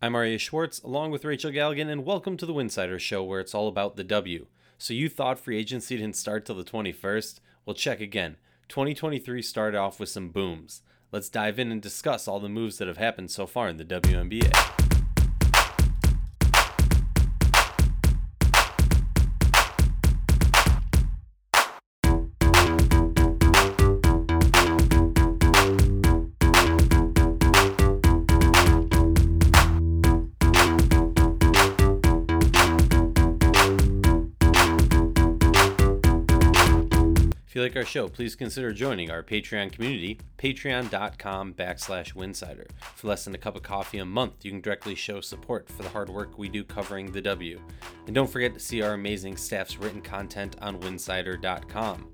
I'm Arya Schwartz, along with Rachel Galligan, and welcome to the Winsidr Show, where it's all about the W. So you thought free agency didn't start till the 21st? Well, check again. 2023 started off with some booms. Let's dive in and discuss all the moves that have happened so far in the WNBA. You like our show, please consider joining our Patreon community, patreon.com backslash winsidr. For less than a cup of coffee a month, you can directly show support for the hard work we do covering the W. And don't forget to see our amazing staff's written content on winsidr.com.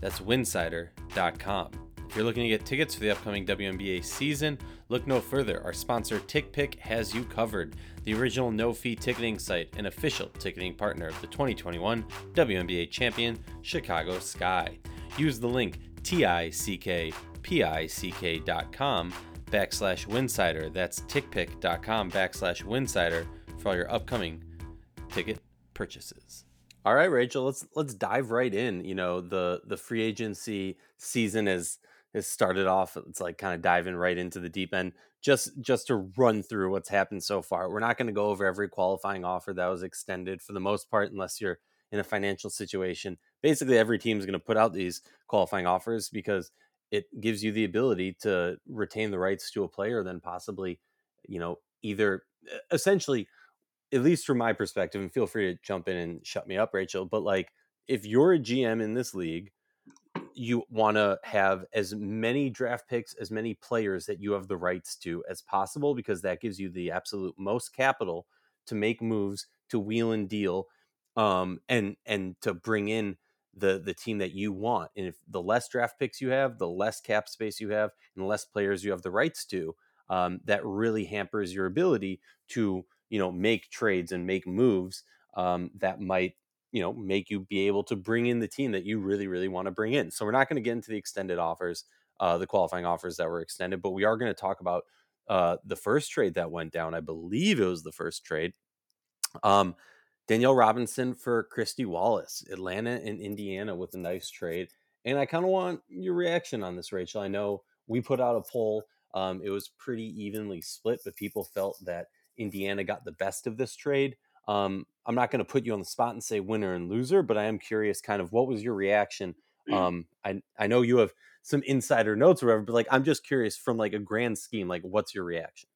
That's winsidr.com. If you're looking to get tickets for the upcoming WNBA season, look no further. Our sponsor TickPick has you covered, the original no fee ticketing site and official ticketing partner of the 2021 WNBA champion Chicago Sky. Use the link tickpick.com backslash winsidr. That's tickpick.com backslash winsidr for all your upcoming ticket purchases. All right, Rachel, let's let's dive right in. You know, the the free agency season is has started off. It's like kind of diving right into the deep end. Just just to run through what's happened so far. We're not going to go over every qualifying offer that was extended for the most part, unless you're in a financial situation. Basically, every team is going to put out these qualifying offers because it gives you the ability to retain the rights to a player, then possibly, you know, either essentially, at least from my perspective, and feel free to jump in and shut me up, Rachel. But like, if you're a GM in this league you want to have as many draft picks, as many players that you have the rights to as possible, because that gives you the absolute most capital to make moves, to wheel and deal, um, and and to bring in the the team that you want. And if the less draft picks you have, the less cap space you have, and the less players you have the rights to, um, that really hampers your ability to you know make trades and make moves um, that might you know make you be able to bring in the team that you really really want to bring in. So we're not going to get into the extended offers uh, the qualifying offers that were extended but we are going to talk about uh, the first trade that went down. I believe it was the first trade. Um, danielle robinson for kristy wallace atlanta and indiana with a nice trade. And i kind of want your reaction on this rachel. I know we put out a poll um, it was pretty evenly split but people felt that indiana got the best of this trade. Um, I'm not going to put you on the spot and say winner and loser, but I am curious, kind of, what was your reaction? Mm. Um, I I know you have some insider notes or whatever, but like, I'm just curious from like a grand scheme, like, what's your reaction?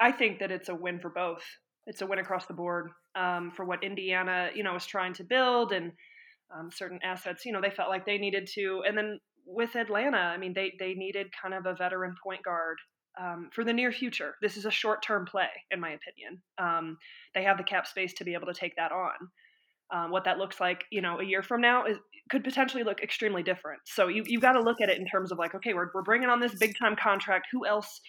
I think that it's a win for both. It's a win across the board um, for what Indiana, you know, was trying to build and um, certain assets. You know, they felt like they needed to, and then with Atlanta, I mean, they they needed kind of a veteran point guard um, for the near future. This is a short term play, in my opinion. Um, they have the cap space to be able to take that on. Um, what that looks like, you know, a year from now is could potentially look extremely different. So you you got to look at it in terms of like, okay, we're we're bringing on this big time contract. Who else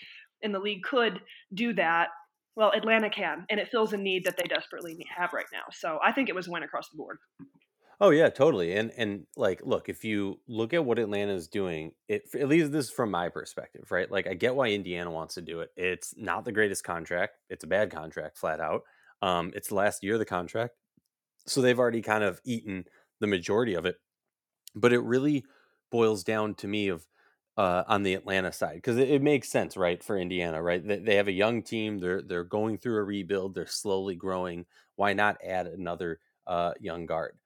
in the league could do that? Well, Atlanta can, and it fills a need that they desperately have right now. So I think it was a win across the board. Oh yeah, totally. And and like, look, if you look at what Atlanta is doing, it at least this is from my perspective, right? Like, I get why Indiana wants to do it. It's not the greatest contract. It's a bad contract, flat out. Um, it's the last year of the contract, so they've already kind of eaten the majority of it. But it really boils down to me of uh, on the Atlanta side because it, it, makes sense, right, for Indiana, right? They, they have a young team. They're they're going through a rebuild. They're slowly growing. Why not add another uh, young guard?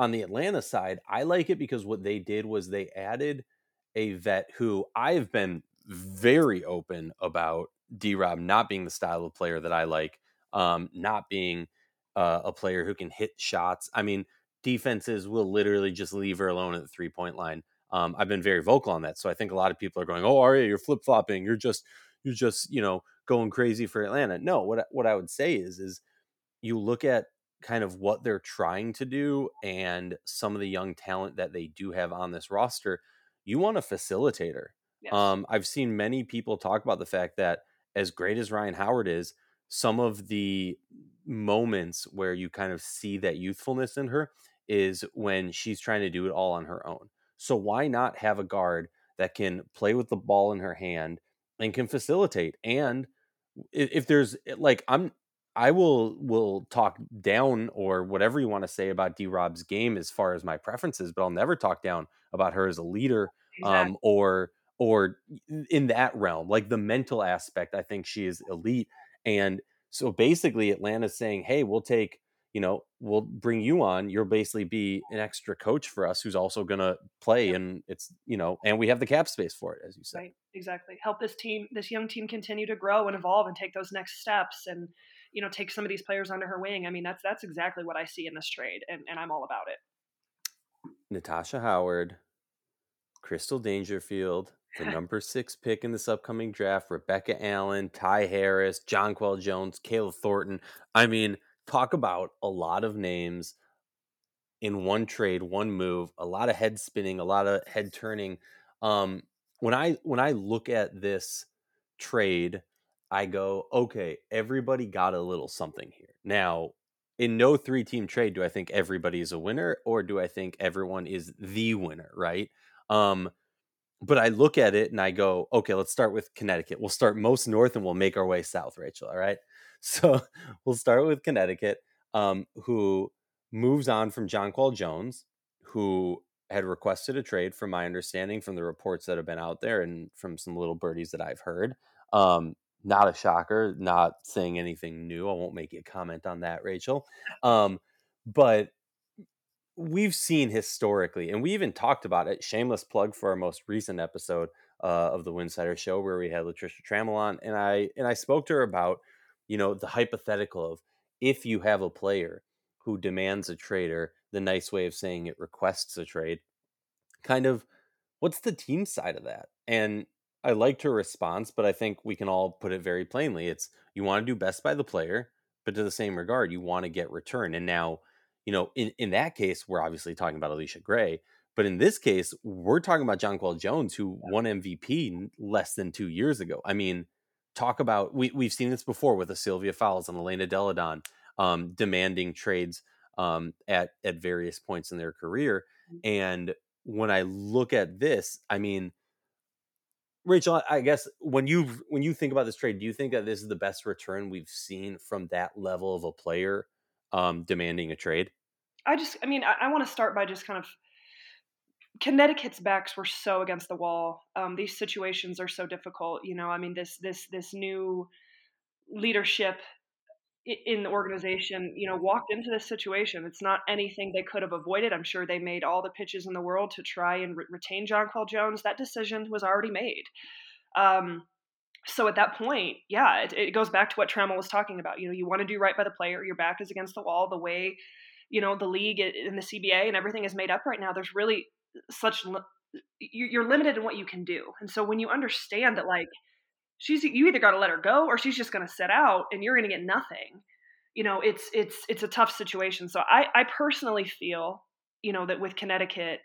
On the Atlanta side, I like it because what they did was they added a vet who I've been very open about D Rob not being the style of player that I like, um, not being uh, a player who can hit shots. I mean, defenses will literally just leave her alone at the three point line. Um, I've been very vocal on that, so I think a lot of people are going, "Oh, Arya, you're flip flopping. You're just, you're just, you know, going crazy for Atlanta." No, what what I would say is, is you look at kind of what they're trying to do and some of the young talent that they do have on this roster, you want a facilitator. Yes. Um, I've seen many people talk about the fact that as great as Rhyne Howard is, some of the moments where you kind of see that youthfulness in her is when she's trying to do it all on her own. So why not have a guard that can play with the ball in her hand and can facilitate and if there's like I'm I will will talk down or whatever you want to say about D Rob's game as far as my preferences, but I'll never talk down about her as a leader Exactly. um or or in that realm. Like the mental aspect, I think she is elite. And so basically Atlanta's saying, Hey, we'll take, you know, we'll bring you on. You'll basically be an extra coach for us who's also gonna play Yep. and it's you know, and we have the cap space for it, as you said. Right. Exactly. Help this team, this young team, continue to grow and evolve and take those next steps, and you know, take some of these players under her wing. I mean, that's that's exactly what I see in this trade, and and I'm all about it. Natasha Howard, Crystal Dangerfield, the number six pick in this upcoming draft, Rebecca Allen, Ty Harris, Jonquel Jones, Kayla Thornton. I mean, talk about a lot of names in one trade, one move, a lot of head spinning, a lot of head turning. Um, when I when I look at this trade, I go, okay, everybody got a little something here. Now, in no three team trade do I think everybody is a winner or do I think everyone is the winner, right? Um, but I look at it and I go, okay, let's start with Connecticut. We'll start most north and we'll make our way south, Rachel. All right. So we'll start with Connecticut, um, who moves on from Jonquel Jones, who had requested a trade, from my understanding, from the reports that have been out there and from some little birdies that I've heard. Um, not a shocker, not saying anything new. I won't make you comment on that, Rachel. Um, but we've seen historically, and we even talked about it. Shameless plug for our most recent episode uh, of the Winsidr Show, where we had Latricia Trammell on, and I and I spoke to her about, you know, the hypothetical of if you have a player who demands a trader, the nice way of saying it requests a trade, kind of what's the team side of that? And I liked her response, but I think we can all put it very plainly. It's you want to do best by the player, but to the same regard, you want to get return. And now you know, in, in that case, we're obviously talking about Allisha Gray. But in this case, we're talking about Jonquel Jones, who won MVP less than two years ago. I mean, talk about we we've seen this before with a Sylvia Fowles and Elena Delle Donne um, demanding trades um, at at various points in their career. And when I look at this, I mean, Rachel, I guess when you when you think about this trade, do you think that this is the best return we've seen from that level of a player um, demanding a trade? I just, I mean, I, I want to start by just kind of Connecticut's backs were so against the wall. Um, these situations are so difficult. You know, I mean, this this this new leadership in the organization, you know, walked into this situation. It's not anything they could have avoided. I'm sure they made all the pitches in the world to try and re- retain Jonquel Jones. That decision was already made. Um, so at that point, yeah, it, it, goes back to what Trammell was talking about. You know, you want to do right by the player. Your back is against the wall. The way, you know, the league and the CBA and everything is made up right now. There's really such you're limited in what you can do. And so when you understand that, like, she's you either got to let her go or she's just going to sit out and you're going to get nothing. You know it's it's it's a tough situation. So i i personally feel you know that with connecticut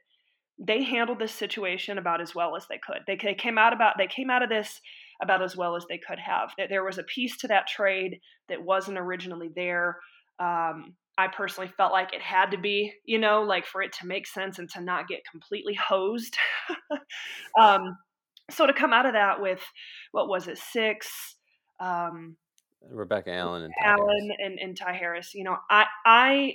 they handled this situation about as well as they could. They, they came out about they came out of this about as well as they could have. There was a piece to that trade that wasn't originally there. Um, i personally felt like it had to be you know like for it to make sense and to not get completely hosed. Um, so to come out of that with what was it six um, rebecca allen and ty allen and, and ty harris you know i i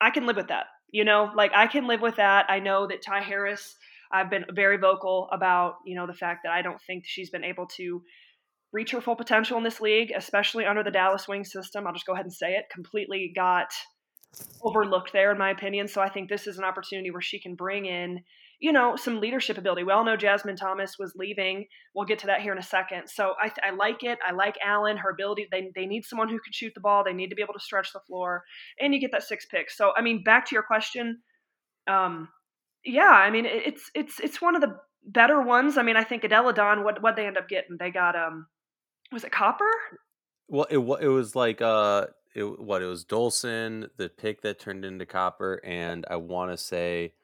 i can live with that you know? Like i can live with that. I know that ty harris i've been very vocal about you know the fact that i don't think she's been able to reach her full potential in this league especially under the dallas wing system. I'll just go ahead and say it. Completely got overlooked there in my opinion so i think this is an opportunity where she can bring in you know, some leadership ability. We all know Jasmine Thomas was leaving. We'll get to that here in a second. So I, I like it. I like Allen, her ability. They, they need someone who can shoot the ball. They need to be able to stretch the floor. And you get that six pick. So, I mean, back to your question. Um, yeah, I mean, it's it's it's one of the better ones. I mean, I think a Delle Donne, what what they end up getting? They got um, was it Copper? Well, it it was like uh, it, what it was Dolson, the pick that turned into Copper, and I want to say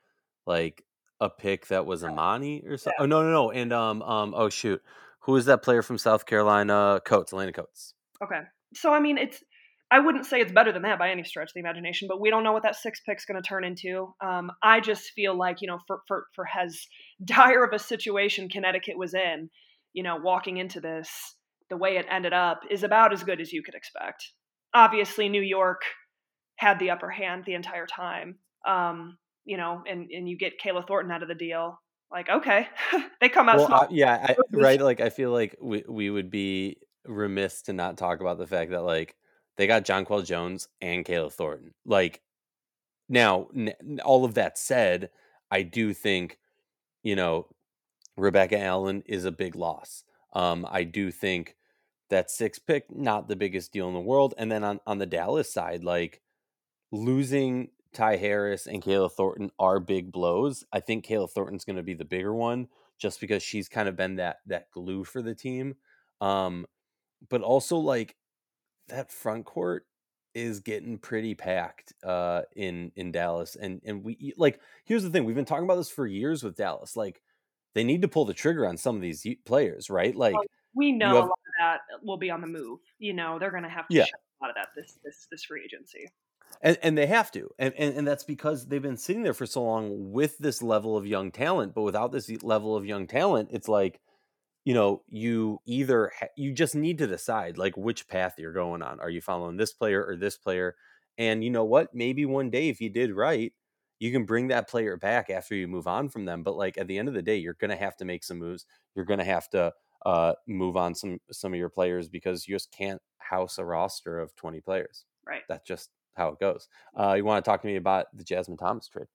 like a pick that was Amani or something. Yeah. Oh no, no, no. And um um oh shoot. Who is that player from South Carolina? Coates, Alaina Coates. Okay. So I mean it's I wouldn't say it's better than that by any stretch of the imagination, but we don't know what that six pick's going to turn into. Um, I just feel like you know, for for for as dire of a situation Connecticut was in, you know, walking into this, the way it ended up is about as good as you could expect. Obviously, New York had the upper hand the entire time. Um, you know, and and you get Kayla Thornton out of the deal. Like, okay, they come out. Well, yeah, I, right. Like, I feel like we we would be remiss to not talk about the fact that like they got Jonquel Jones and Kayla Thornton. Like, now, n- all of that said, I do think, you know, Rebecca Allen is a big loss. Um, I do think that six pick, not the biggest deal in the world. And then on, on the Dallas side, like losing Ty Harris and Kayla Thornton are big blows. I think Kayla Thornton's going to be the bigger one just because she's kind of been that that glue for the team. Um, but also like that front court is getting pretty packed uh, in in Dallas, and and we like here's the thing: we've been talking about this for years with Dallas. Like they need to pull the trigger on some of these players, right? Like we know have, a lot of that will be on the move. You know, they're going to have to yeah. a lot of that this this this free agency. And, and they have to, and, and and that's because they've been sitting there for so long with this level of young talent. But without this level of young talent, it's like you know you either ha- you just need to decide like which path you're going on are you following this player or this player and you know what maybe one day if you did right you can bring that player back after you move on from them but like at the end of the day you're going to have to make some moves you're going to have to uh, move on some some of your players because you just can't house a roster of 20 players right that's just how it goes uh, you want to talk to me about the jasmine thomas trade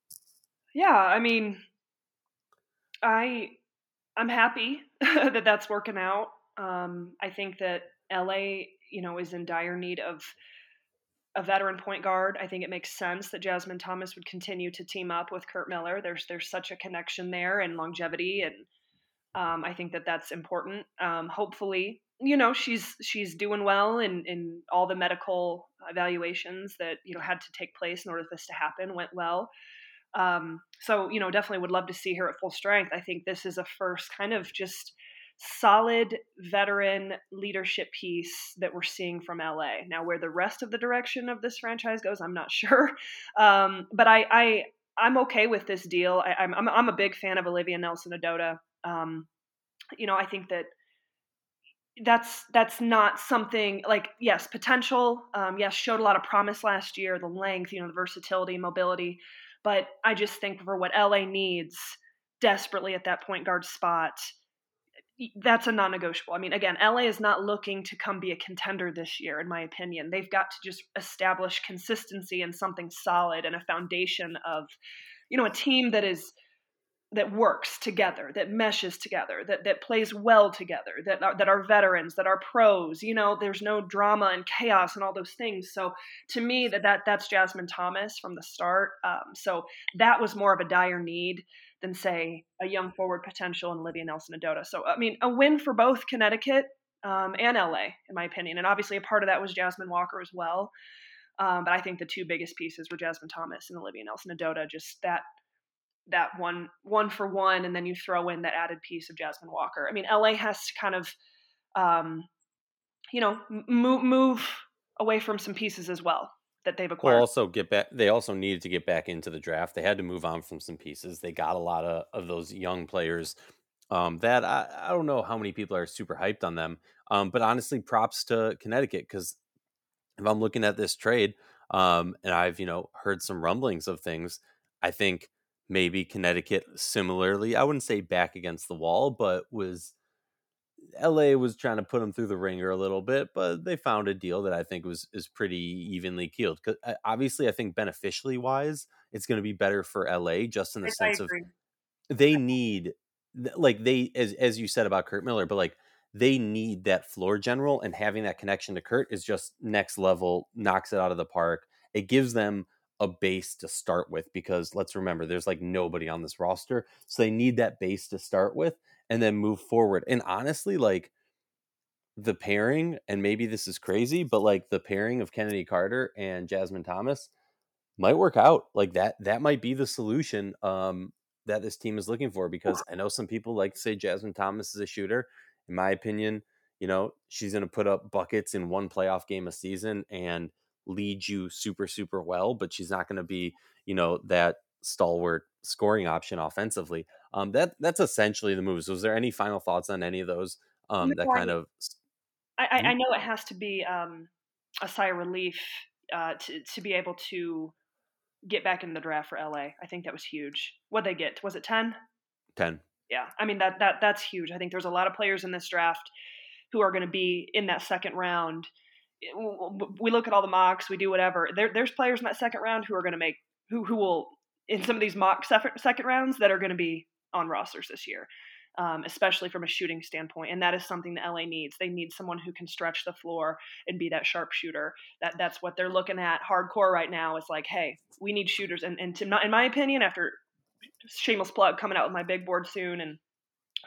yeah i mean i I'm happy that that's working out. Um, I think that LA, you know, is in dire need of a veteran point guard. I think it makes sense that Jasmine Thomas would continue to team up with Curt Miller. There's there's such a connection there and longevity, and um, I think that that's important. Um, hopefully, you know, she's she's doing well, and in all the medical evaluations that you know had to take place in order for this to happen went well. Um, so, you know, definitely would love to see her at full strength. I think this is a first kind of just solid veteran leadership piece that we're seeing from LA. Now, where the rest of the direction of this franchise goes, I'm not sure. Um, but I, I, I'm okay with this deal. I, am I'm, I'm a big fan of Olivia Nelson-Ododa. Um, you know, I think that that's that's not something like yes potential um, yes showed a lot of promise last year the length you know the versatility mobility but I just think for what LA needs desperately at that point guard spot, that's a non negotiable. I mean, again, LA is not looking to come be a contender this year, in my opinion. They've got to just establish consistency and something solid and a foundation of, you know, a team that is that works together, that meshes together, that that plays well together, that are, that are veterans, that are pros. You know, there's no drama and chaos and all those things. So to me, that that that's Jasmine Thomas from the start. Um, so that was more of a dire need than say a young forward potential in Olivia Nelson-Ododa. So I mean, a win for both Connecticut um, and LA, in my opinion. And obviously, a part of that was Jasmine Walker as well. Um, but I think the two biggest pieces were Jasmine Thomas and Olivia Nelson-Ododa. Just that that one one for one, and then you throw in that added piece of Jasmine Walker. I mean, LA has to kind of, um, you know, move move away from some pieces as well that they've acquired. Well, also get back. They also needed to get back into the draft. They had to move on from some pieces. They got a lot of of those young players. Um, that I, I don't know how many people are super hyped on them. Um, but honestly, props to Connecticut because if I'm looking at this trade, um, and I've you know heard some rumblings of things, I think maybe Connecticut similarly. I wouldn't say back against the wall, but was LA was trying to put them through the ringer a little bit, but they found a deal that I think was is pretty evenly keeled. Because uh, obviously, I think beneficially wise, it's going to be better for LA just in the I sense of they need like they as as you said about Curt Miller, but like they need that floor general and having that connection to Curt is just next level, knocks it out of the park. It gives them a base to start with because let's remember there's like nobody on this roster. So they need that base to start with and then move forward. And honestly, like the pairing, and maybe this is crazy, but like the pairing of Kennedy Carter and Jasmine Thomas might work out. Like that, that might be the solution um, that this team is looking for because I know some people like to say Jasmine Thomas is a shooter. In my opinion, you know, she's going to put up buckets in one playoff game a season and lead you super super well, but she's not going to be you know that stalwart scoring option offensively. Um, that that's essentially the moves. Was there any final thoughts on any of those? Um, that kind of I, I, I know it has to be um, a sigh of relief uh, to to be able to get back in the draft for LA. I think that was huge. What they get was it ten? Ten. Yeah, I mean that that that's huge. I think there's a lot of players in this draft who are going to be in that second round. We look at all the mocks, we do whatever. There, there's players in that second round who are going to make who who will in some of these mock second rounds that are going to be on rosters this year um, especially from a shooting standpoint. And that is something that LA needs. They need someone who can stretch the floor and be that sharpshooter. That that's what they're looking at hardcore right now. Is like, hey, we need shooters. And and to not, in my opinion, after shameless plug coming out with my big board soon, and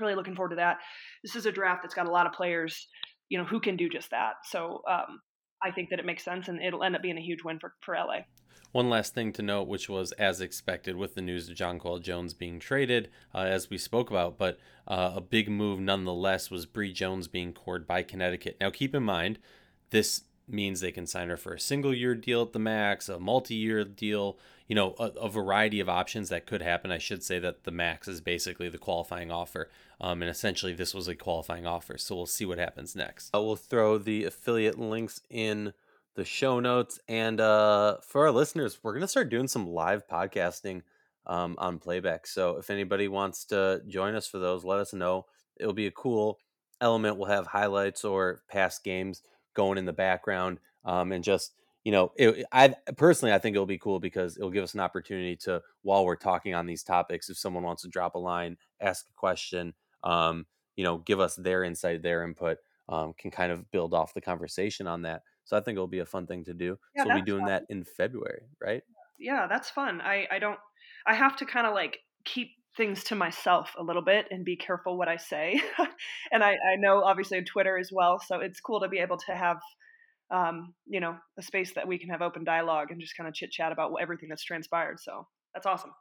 really looking forward to that. This is a draft that's got a lot of players, you know, who can do just that. So um, I think that it makes sense, and it'll end up being a huge win for for LA. One last thing to note, which was as expected with the news of Jonquel Jones being traded, uh, as we spoke about, but uh, a big move nonetheless was Bree Jones being cored by Connecticut. Now, keep in mind, this means they can sign her for a single year deal at the max, a multi year deal, you know, a, a, variety of options that could happen. I should say that the max is basically the qualifying offer. Um, and essentially, this was a qualifying offer. So we'll see what happens next. Uh, we'll throw the affiliate links in the show notes. And uh, for our listeners, we're going to start doing some live podcasting um, on playback. So if anybody wants to join us for those, let us know. It'll be a cool element. We'll have highlights or past games going in the background um, and just you know it, i personally i think it'll be cool because it'll give us an opportunity to while we're talking on these topics if someone wants to drop a line ask a question um, you know give us their insight their input um, can kind of build off the conversation on that so I think it'll be a fun thing to do. Yeah, so we'll be doing fun. that in February, right? Yeah, that's fun. I, I don't, I have to kind of like keep things to myself a little bit and be careful what I say. and I, I know obviously on Twitter as well. So it's cool to be able to have, um, you know, a space that we can have open dialogue and just kind of chit chat about everything that's transpired. So that's awesome.